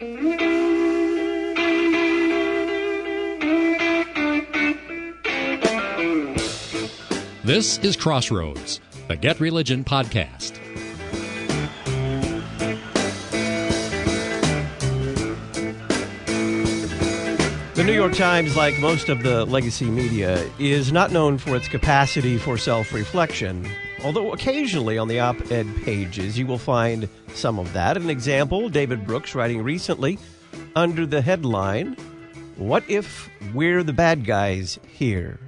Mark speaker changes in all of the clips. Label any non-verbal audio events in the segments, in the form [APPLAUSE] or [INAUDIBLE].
Speaker 1: This is Crossroads, the Get Religion podcast.
Speaker 2: The New York Times, like most of the legacy media, is not known for its capacity for self reflection. Although occasionally on the op ed pages you will find some of that. An example David Brooks writing recently under the headline, What If We're the Bad Guys Here?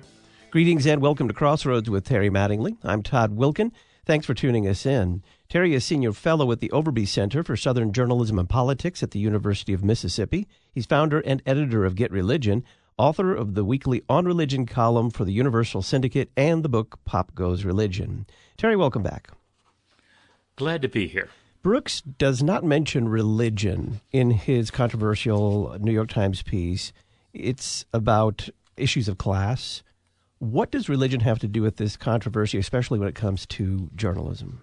Speaker 2: Greetings and welcome to Crossroads with Terry Mattingly. I'm Todd Wilken. Thanks for tuning us in. Terry is senior fellow at the Overby Center for Southern Journalism and Politics at the University of Mississippi. He's founder and editor of Get Religion, author of the weekly On Religion column for the Universal Syndicate and the book Pop Goes Religion. Terry, welcome back.
Speaker 3: Glad to be here.
Speaker 2: Brooks does not mention religion in his controversial New York Times piece. It's about issues of class what does religion have to do with this controversy, especially when it comes to journalism?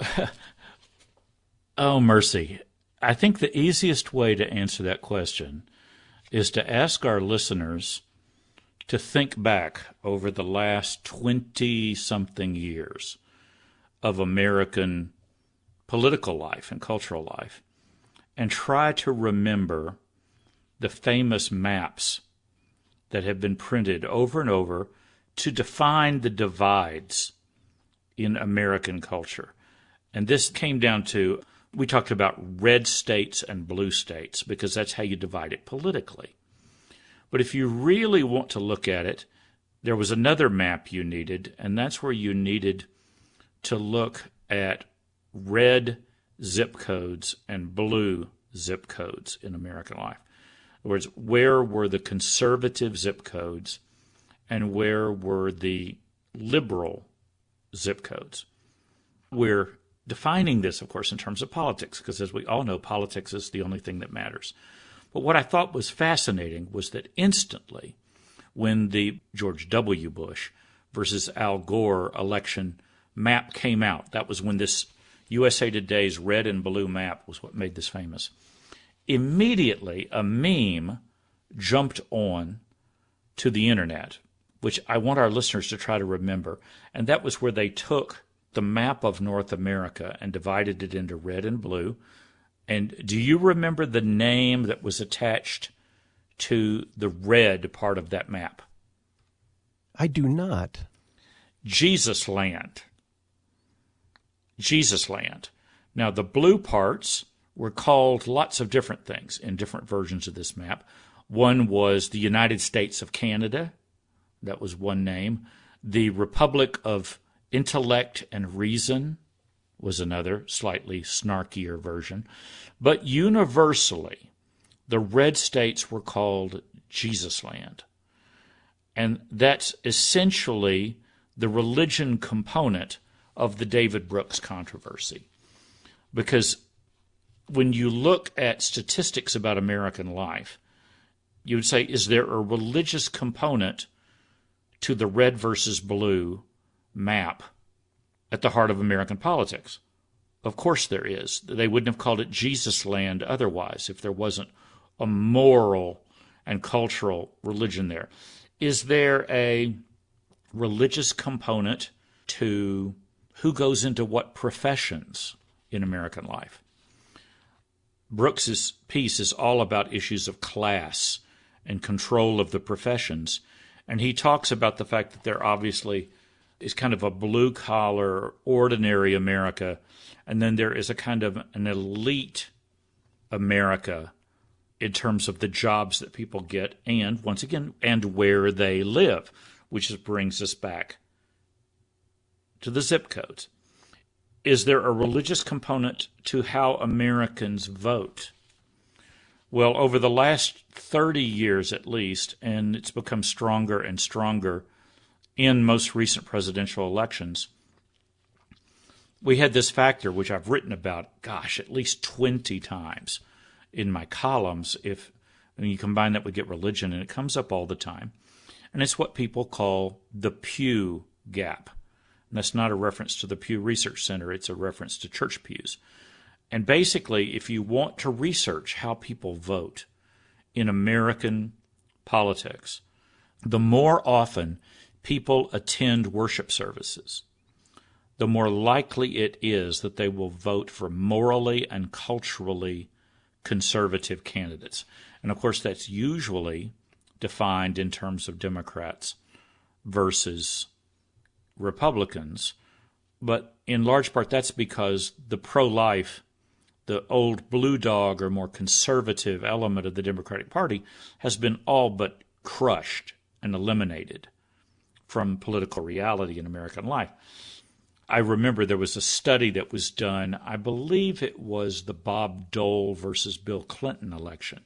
Speaker 2: [LAUGHS]
Speaker 3: oh, mercy. I think the easiest way to answer that question is to ask our listeners to think back over the last 20 something years of American political life and cultural life and try to remember the famous maps that have been printed over and over to define the divides in American culture. And this came down to we talked about red states and blue states because that's how you divide it politically. But if you really want to look at it, there was another map you needed, and that's where you needed to look at red zip codes and blue zip codes in American life In other words, where were the conservative zip codes and where were the liberal zip codes? We're defining this, of course, in terms of politics, because as we all know, politics is the only thing that matters. But what I thought was fascinating was that instantly, when the George W. Bush versus Al Gore election map came out, that was when this USA Today's red and blue map was what made this famous immediately a meme jumped on to the internet, which I want our listeners to try to remember. And that was where they took the map of North America and divided it into red and blue. And do you remember the name that was attached to the red part of that map?
Speaker 2: I do not.
Speaker 3: Jesus Land. Jesus Land. Now, the blue parts were called lots of different things in different versions of this map. One was the United States of Canada, that was one name. The Republic of Intellect and Reason was another, slightly snarkier version. But universally, the red states were called Jesus Land. And that's essentially the religion component of the David Brooks controversy. Because when you look at statistics about American life, you would say, is there a religious component to the red versus blue map at the heart of American politics? Of course there is. They wouldn't have called it Jesus land otherwise if there wasn't a moral and cultural religion there. Is there a religious component to who goes into what professions in American life? Brooks's piece is all about issues of class and control of the professions. And he talks about the fact that there obviously is kind of a blue collar, ordinary America, and then there is a kind of an elite America in terms of the jobs that people get and, once again, and where they live, which brings us back to the zip codes is there a religious component to how Americans vote? Well, over the last 30 years at least, and it's become stronger and stronger in most recent presidential elections, we had this factor which I've written about, gosh, at least 20 times in my columns. If you combine that with Get Religion, and it comes up all the time. And it's what people call the Pew gap. And that's not a reference to the Pew Research Center, it's a reference to church pews. And basically, if you want to research how people vote in American politics, the more often people attend worship services, the more likely it is that they will vote for morally and culturally conservative candidates. And of course, that's usually defined in terms of Democrats versus Republicans. But in large part, that's because the pro life, the old blue dog or more conservative element of the Democratic Party has been all but crushed and eliminated from political reality in American life. I remember there was a study that was done, I believe it was the Bob Dole versus Bill Clinton election.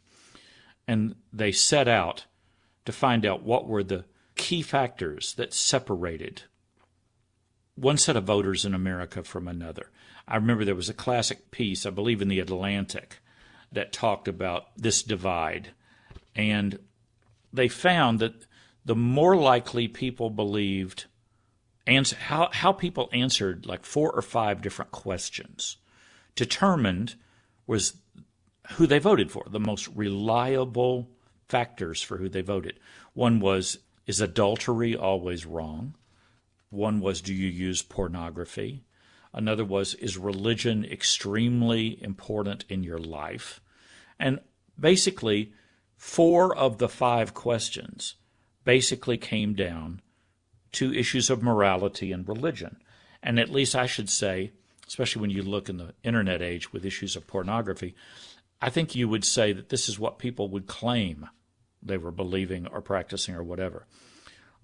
Speaker 3: And they set out to find out what were the key factors that separated one set of voters in America from another. I remember there was a classic piece, I believe in the Atlantic, that talked about this divide. And they found that the more likely people believed answer, how, how people answered like four or five different questions determined was who they voted for, the most reliable factors for who they voted. One was, is adultery always wrong? One was, do you use pornography? Another was, is religion extremely important in your life? And basically, four of the five questions basically came down to issues of morality and religion. And at least I should say, especially when you look in the internet age with issues of pornography, I think you would say that this is what people would claim they were believing or practicing or whatever.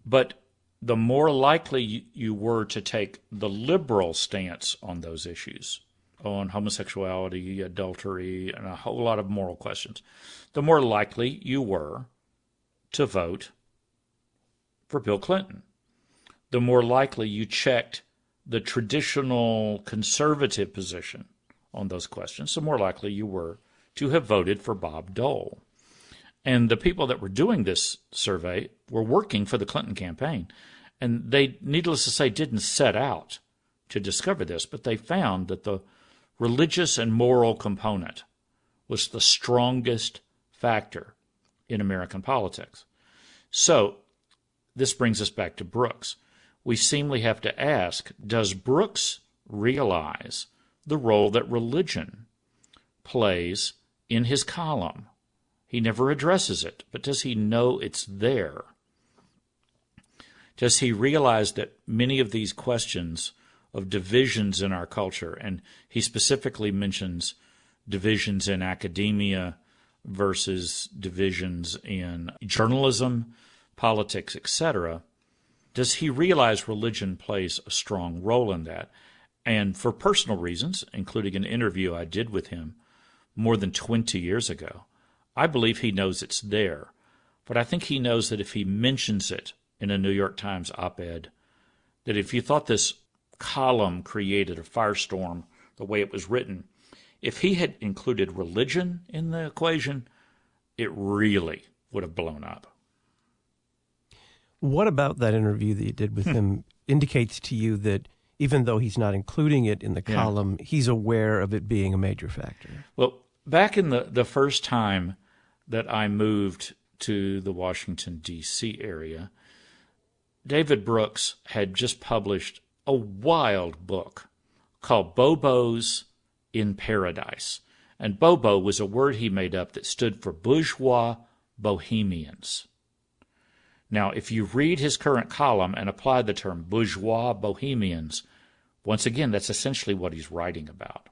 Speaker 3: But the more likely you were to take the liberal stance on those issues, on homosexuality, adultery, and a whole lot of moral questions, the more likely you were to vote for Bill Clinton. The more likely you checked the traditional conservative position on those questions, the more likely you were to have voted for Bob Dole. And the people that were doing this survey were working for the Clinton campaign. And they, needless to say, didn't set out to discover this, but they found that the religious and moral component was the strongest factor in American politics. So this brings us back to Brooks. We seemingly have to ask Does Brooks realize the role that religion plays in his column? He never addresses it, but does he know it's there? Does he realize that many of these questions of divisions in our culture, and he specifically mentions divisions in academia versus divisions in journalism, politics, etc., does he realize religion plays a strong role in that? And for personal reasons, including an interview I did with him more than 20 years ago, I believe he knows it's there. But I think he knows that if he mentions it in a New York Times op ed, that if you thought this column created a firestorm the way it was written, if he had included religion in the equation, it really would have blown up.
Speaker 2: What about that interview that you did with hmm. him indicates to you that even though he's not including it in the yeah. column, he's aware of it being a major factor?
Speaker 3: Well, back in the, the first time that I moved to the Washington, D.C. area, David Brooks had just published a wild book called Bobos in Paradise. And Bobo was a word he made up that stood for bourgeois bohemians. Now, if you read his current column and apply the term bourgeois bohemians, once again, that's essentially what he's writing about.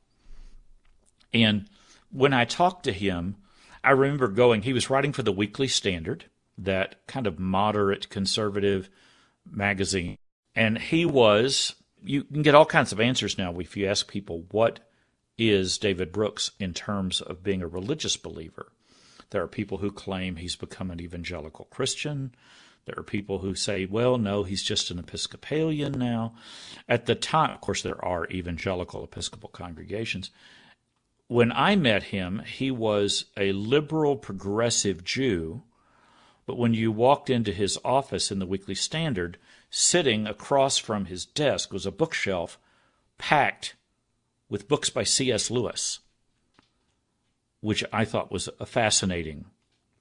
Speaker 3: And when I talked to him, I remember going, he was writing for the Weekly Standard, that kind of moderate conservative magazine. And he was, you can get all kinds of answers now if you ask people, what is David Brooks in terms of being a religious believer? There are people who claim he's become an evangelical Christian. There are people who say, well, no, he's just an Episcopalian now. At the time, of course, there are evangelical Episcopal congregations. When I met him, he was a liberal progressive Jew, but when you walked into his office in the Weekly Standard, sitting across from his desk was a bookshelf packed with books by C.S. Lewis, which I thought was a fascinating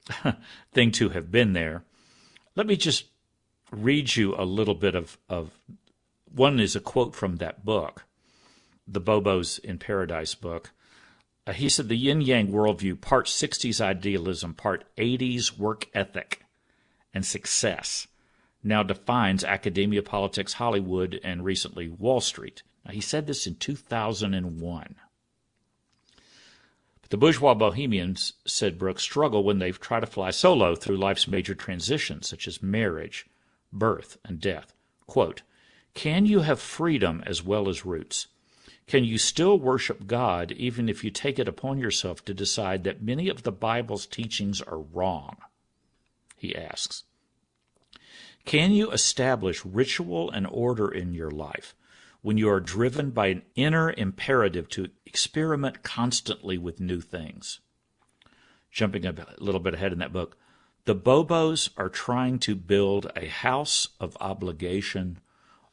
Speaker 3: [LAUGHS] thing to have been there. Let me just read you a little bit of, of one is a quote from that book, the Bobos in Paradise book. Uh, he said the yin yang worldview, part 60s idealism, part 80s work ethic and success, now defines academia, politics, Hollywood, and recently Wall Street. Now, he said this in 2001. The bourgeois bohemians, said Brooks, struggle when they try to fly solo through life's major transitions, such as marriage, birth, and death. Quote, Can you have freedom as well as roots? Can you still worship God even if you take it upon yourself to decide that many of the Bible's teachings are wrong? He asks. Can you establish ritual and order in your life when you are driven by an inner imperative to experiment constantly with new things? Jumping a little bit ahead in that book, the Bobos are trying to build a house of obligation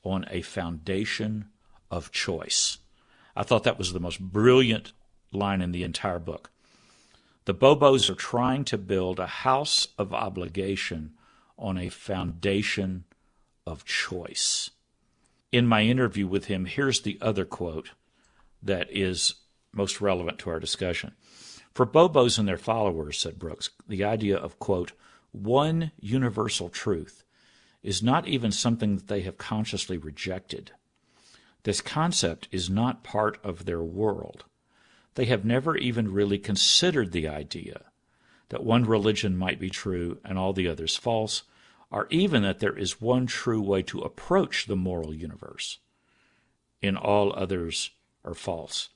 Speaker 3: on a foundation of choice. I thought that was the most brilliant line in the entire book. The Bobos are trying to build a house of obligation on a foundation of choice. In my interview with him, here's the other quote that is most relevant to our discussion. For Bobos and their followers, said Brooks, the idea of, quote, one universal truth is not even something that they have consciously rejected. This concept is not part of their world. They have never even really considered the idea that one religion might be true and all the others false, or even that there is one true way to approach the moral universe, and all others are false.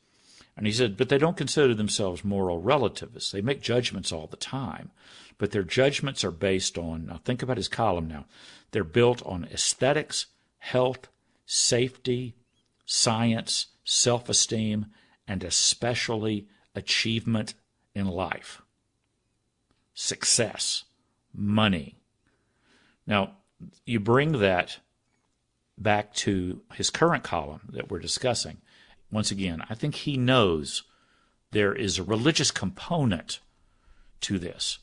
Speaker 3: And he said, but they don't consider themselves moral relativists. They make judgments all the time, but their judgments are based on, now think about his column now, they're built on aesthetics, health, safety, science, self esteem, and especially achievement in life, success, money. Now, you bring that back to his current column that we're discussing. Once again, I think he knows there is a religious component to this,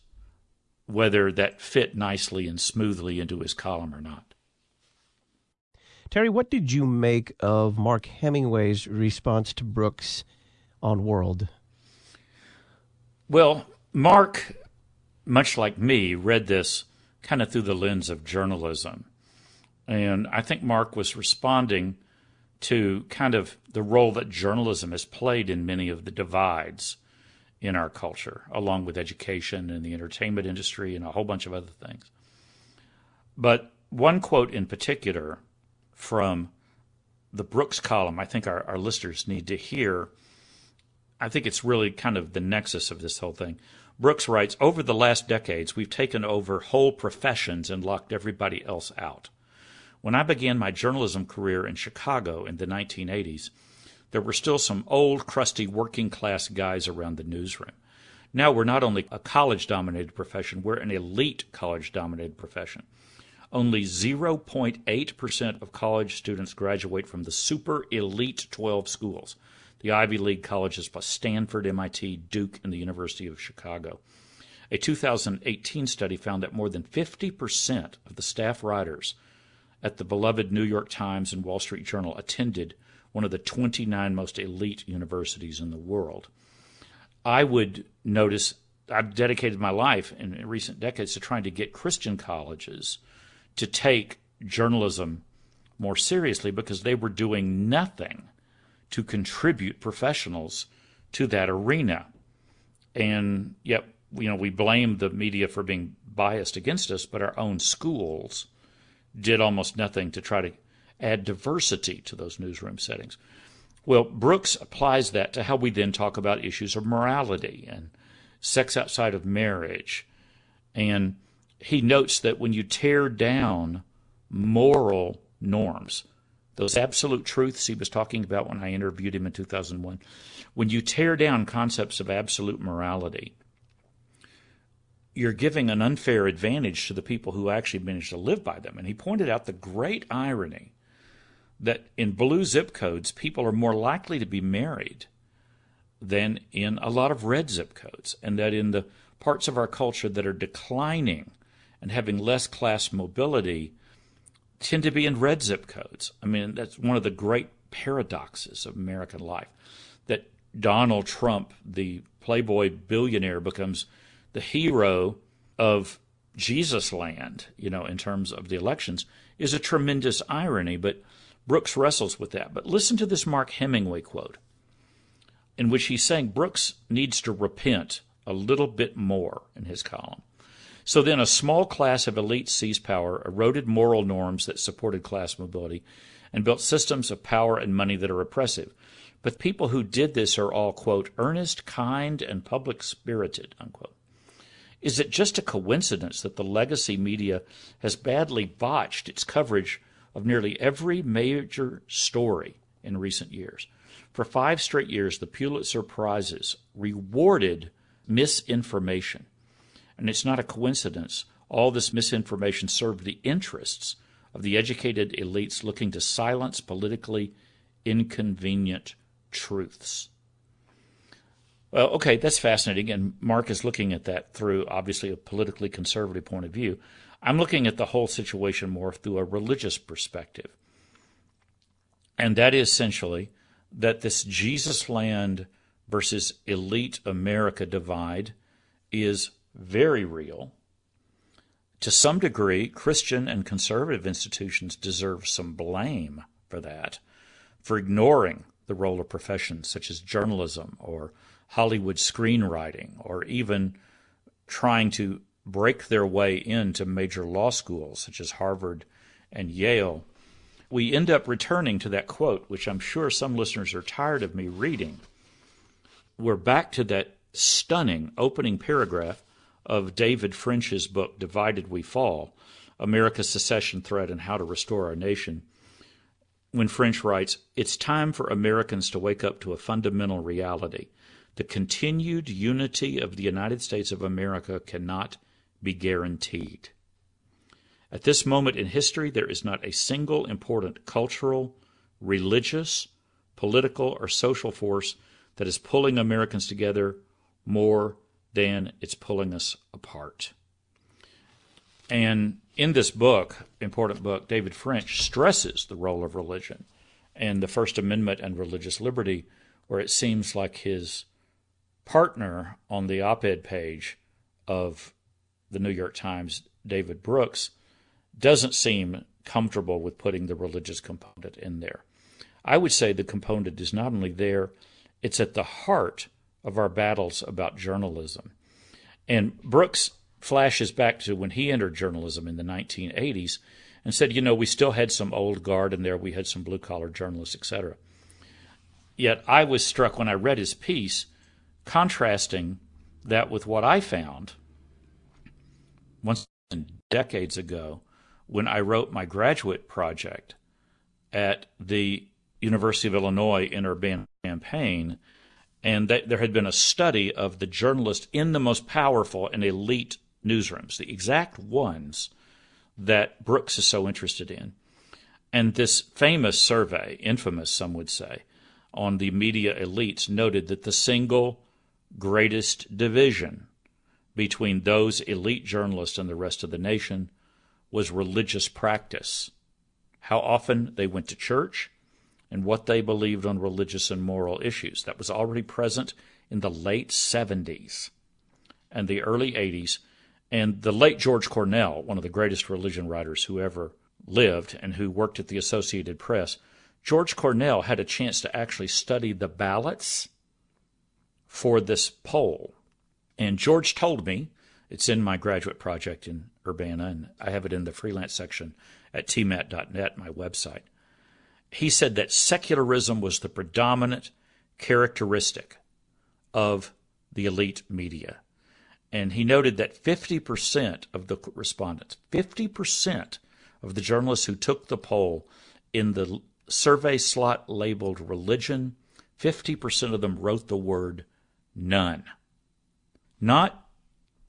Speaker 3: whether that fit nicely and smoothly into his column or not.
Speaker 2: Terry, what did you make of Mark Hemingway's response to Brooks on World?
Speaker 3: Well, Mark, much like me, read this kind of through the lens of journalism. And I think Mark was responding to kind of the role that journalism has played in many of the divides in our culture, along with education and the entertainment industry and a whole bunch of other things. But one quote in particular from the Brooks column, I think our, our listeners need to hear. I think it's really kind of the nexus of this whole thing. Brooks writes Over the last decades, we've taken over whole professions and locked everybody else out. When I began my journalism career in Chicago in the 1980s, there were still some old, crusty working class guys around the newsroom. Now we're not only a college dominated profession, we're an elite college dominated profession. Only 0.8% of college students graduate from the super elite 12 schools, the Ivy League colleges plus Stanford, MIT, Duke, and the University of Chicago. A 2018 study found that more than 50% of the staff writers at the beloved New York Times and Wall Street Journal attended one of the 29 most elite universities in the world. I would notice I've dedicated my life in recent decades to trying to get Christian colleges to take journalism more seriously because they were doing nothing to contribute professionals to that arena. And yet, you know, we blame the media for being biased against us, but our own schools did almost nothing to try to add diversity to those newsroom settings. Well, Brooks applies that to how we then talk about issues of morality and sex outside of marriage and he notes that when you tear down moral norms, those absolute truths he was talking about when I interviewed him in 2001, when you tear down concepts of absolute morality, you're giving an unfair advantage to the people who actually manage to live by them. And he pointed out the great irony that in blue zip codes, people are more likely to be married than in a lot of red zip codes, and that in the parts of our culture that are declining and having less class mobility tend to be in red zip codes. I mean, that's one of the great paradoxes of American life that Donald Trump, the playboy billionaire, becomes the hero of Jesus land, you know, in terms of the elections, is a tremendous irony. But Brooks wrestles with that. But listen to this Mark Hemingway quote, in which he's saying Brooks needs to repent a little bit more in his column. So then, a small class of elites seized power, eroded moral norms that supported class mobility, and built systems of power and money that are oppressive. But people who did this are all, quote, earnest, kind, and public spirited, unquote. Is it just a coincidence that the legacy media has badly botched its coverage of nearly every major story in recent years? For five straight years, the Pulitzer Prizes rewarded misinformation. And it's not a coincidence. All this misinformation served the interests of the educated elites looking to silence politically inconvenient truths. Well, okay, that's fascinating. And Mark is looking at that through obviously a politically conservative point of view. I'm looking at the whole situation more through a religious perspective. And that is essentially that this Jesus land versus elite America divide is very real. To some degree, Christian and conservative institutions deserve some blame for that, for ignoring the role of professions such as journalism or Hollywood screenwriting, or even trying to break their way into major law schools such as Harvard and Yale. We end up returning to that quote, which I'm sure some listeners are tired of me reading. We're back to that stunning opening paragraph of David French's book, Divided We Fall America's Secession Threat and How to Restore Our Nation when French writes, It's time for Americans to wake up to a fundamental reality. The continued unity of the United States of America cannot be guaranteed. At this moment in history, there is not a single important cultural, religious, political, or social force that is pulling Americans together more than it's pulling us apart. And in this book, important book, David French stresses the role of religion and the First Amendment and religious liberty, where it seems like his partner on the op ed page of the New York Times, David Brooks, doesn't seem comfortable with putting the religious component in there. I would say the component is not only there, it's at the heart of our battles about journalism. And Brooks flashes back to when he entered journalism in the 1980s and said, you know, we still had some old guard in there, we had some blue collar journalists, etc. Yet I was struck when I read his piece, contrasting that with what I found once decades ago when I wrote my graduate project at the University of Illinois in Urbana-Champaign and that there had been a study of the journalists in the most powerful and elite newsrooms, the exact ones that Brooks is so interested in. And this famous survey, infamous, some would say, on the media elites noted that the single greatest division between those elite journalists and the rest of the nation was religious practice. How often they went to church and what they believed on religious and moral issues. That was already present in the late 70s and the early 80s and the late George Cornell, one of the greatest religion writers who ever lived and who worked at the Associated Press, George Cornell had a chance to actually study the ballots for this poll. And George told me, it's in my graduate project in Urbana, and I have it in the freelance section at tmat.net, my website. He said that secularism was the predominant characteristic of the elite media and he noted that 50% of the respondents, 50% of the journalists who took the poll in the survey slot labeled religion, 50% of them wrote the word none. Not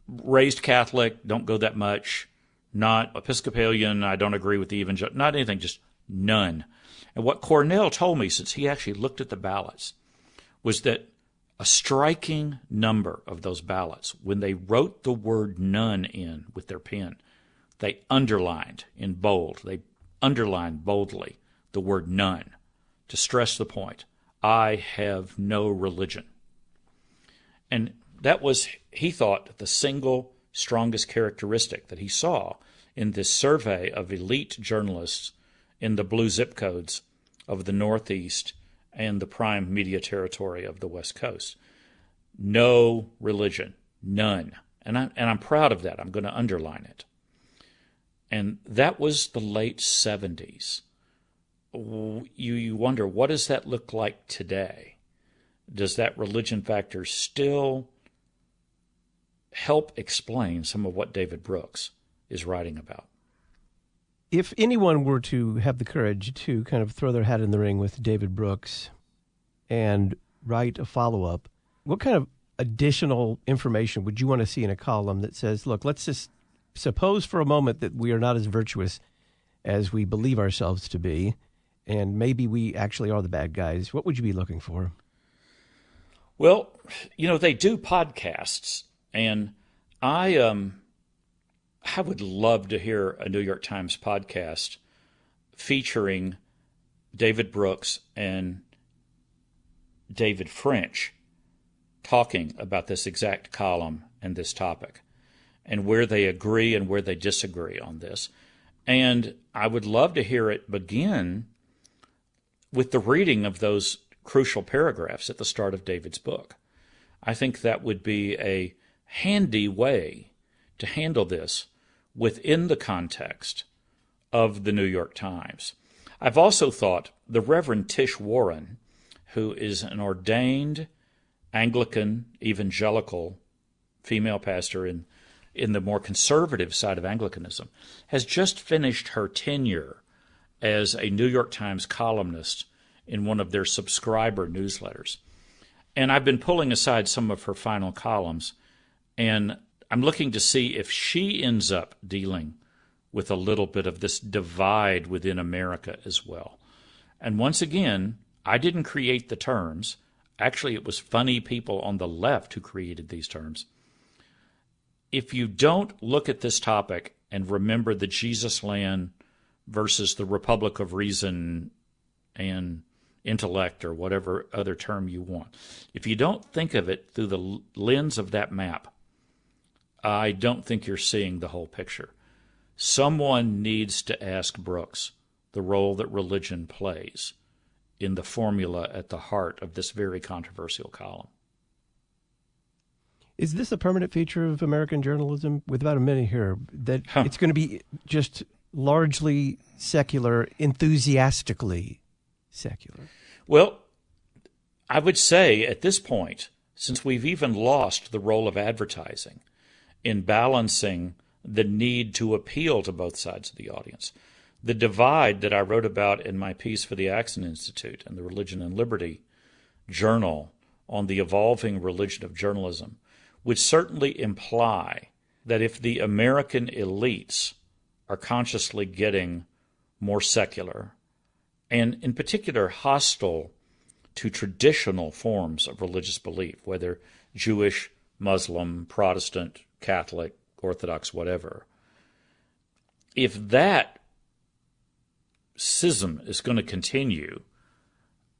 Speaker 3: raised Catholic, don't go that much, not Episcopalian, I don't agree with the evangelical, not anything, just none. And what Cornell told me, since he actually looked at the ballots, was that a striking number of those ballots, when they wrote the word none in with their pen, they underlined in bold, they underlined boldly the word none to stress the point I have no religion. And that was, he thought, the single strongest characteristic that he saw in this survey of elite journalists in the blue zip codes of the Northeast and the prime media territory of the West Coast. No religion, none. And, I, and I'm proud of that. I'm going to underline it. And that was the late 70s. You, you wonder, what does that look like today? Does that religion factor still help explain some of what David Brooks is writing about?
Speaker 2: If anyone were to have the courage to kind of throw their hat in the ring with David Brooks and write a follow up, what kind of additional information would you want to see in a column that says, look, let's just suppose for a moment that we are not as virtuous as we believe ourselves to be, and maybe we actually are the bad guys? What would you be looking for?
Speaker 3: Well, you know, they do podcasts, and I um I would love to hear a New York Times podcast featuring David Brooks and David French talking about this exact column and this topic and where they agree and where they disagree on this. And I would love to hear it begin with the reading of those crucial paragraphs at the start of David's book. I think that would be a handy way to handle this within the context of the New York Times. I've also thought the Reverend Tish Warren, who is an ordained Anglican evangelical female pastor in in the more conservative side of Anglicanism, has just finished her tenure as a New York Times columnist in one of their subscriber newsletters. And I've been pulling aside some of her final columns, and I'm looking to see if she ends up dealing with a little bit of this divide within America as well. And once again, I didn't create the terms. Actually, it was funny people on the left who created these terms. If you don't look at this topic and remember the Jesus land versus the Republic of Reason and intellect or whatever other term you want, if you don't think of it through the lens of that map, I don't think you're seeing the whole picture. Someone needs to ask Brooks the role that religion plays in the formula at the heart of this very controversial column.
Speaker 2: Is this a permanent feature of American journalism? With about a minute here, that huh. it's going to be just largely secular, enthusiastically secular.
Speaker 3: Well, I would say at this point, since we've even lost the role of advertising in balancing the need to appeal to both sides of the audience, the divide that I wrote about in my piece for the Acton Institute and the Religion and Liberty Journal on the evolving religion of journalism would certainly imply that if the American elites are consciously getting more secular, and in particular hostile to traditional forms of religious belief, whether Jewish, Muslim, Protestant, Catholic, Orthodox, whatever, if that schism is going to continue,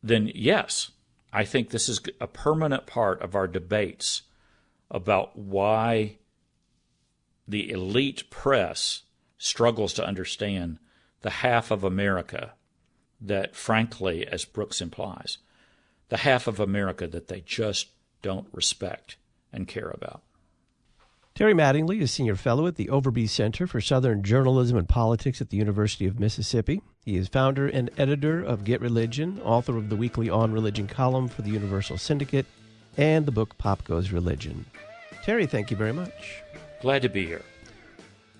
Speaker 3: then yes, I think this is a permanent part of our debates about why the elite press struggles to understand the half of America that, frankly, as Brooks implies, the half of America that they just don't respect and care about.
Speaker 2: Terry Mattingly is Senior Fellow at the Overby Center for Southern Journalism and Politics at the University of Mississippi. He is founder and editor of Get Religion, author of the weekly On Religion column for the Universal Syndicate, and the book Pop Goes Religion. Terry, thank you very much.
Speaker 3: Glad to be here.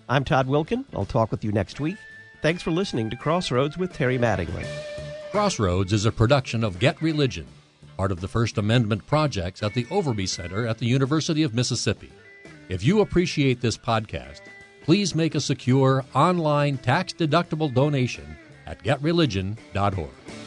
Speaker 2: I'm Todd Wilken. I'll talk with you next week. Thanks for listening to Crossroads with Terry Mattingly.
Speaker 1: Crossroads is a production of Get Religion, part of the First Amendment projects at the Overby Center at the University of Mississippi. If you appreciate this podcast, please make a secure online tax deductible donation at getreligion.org.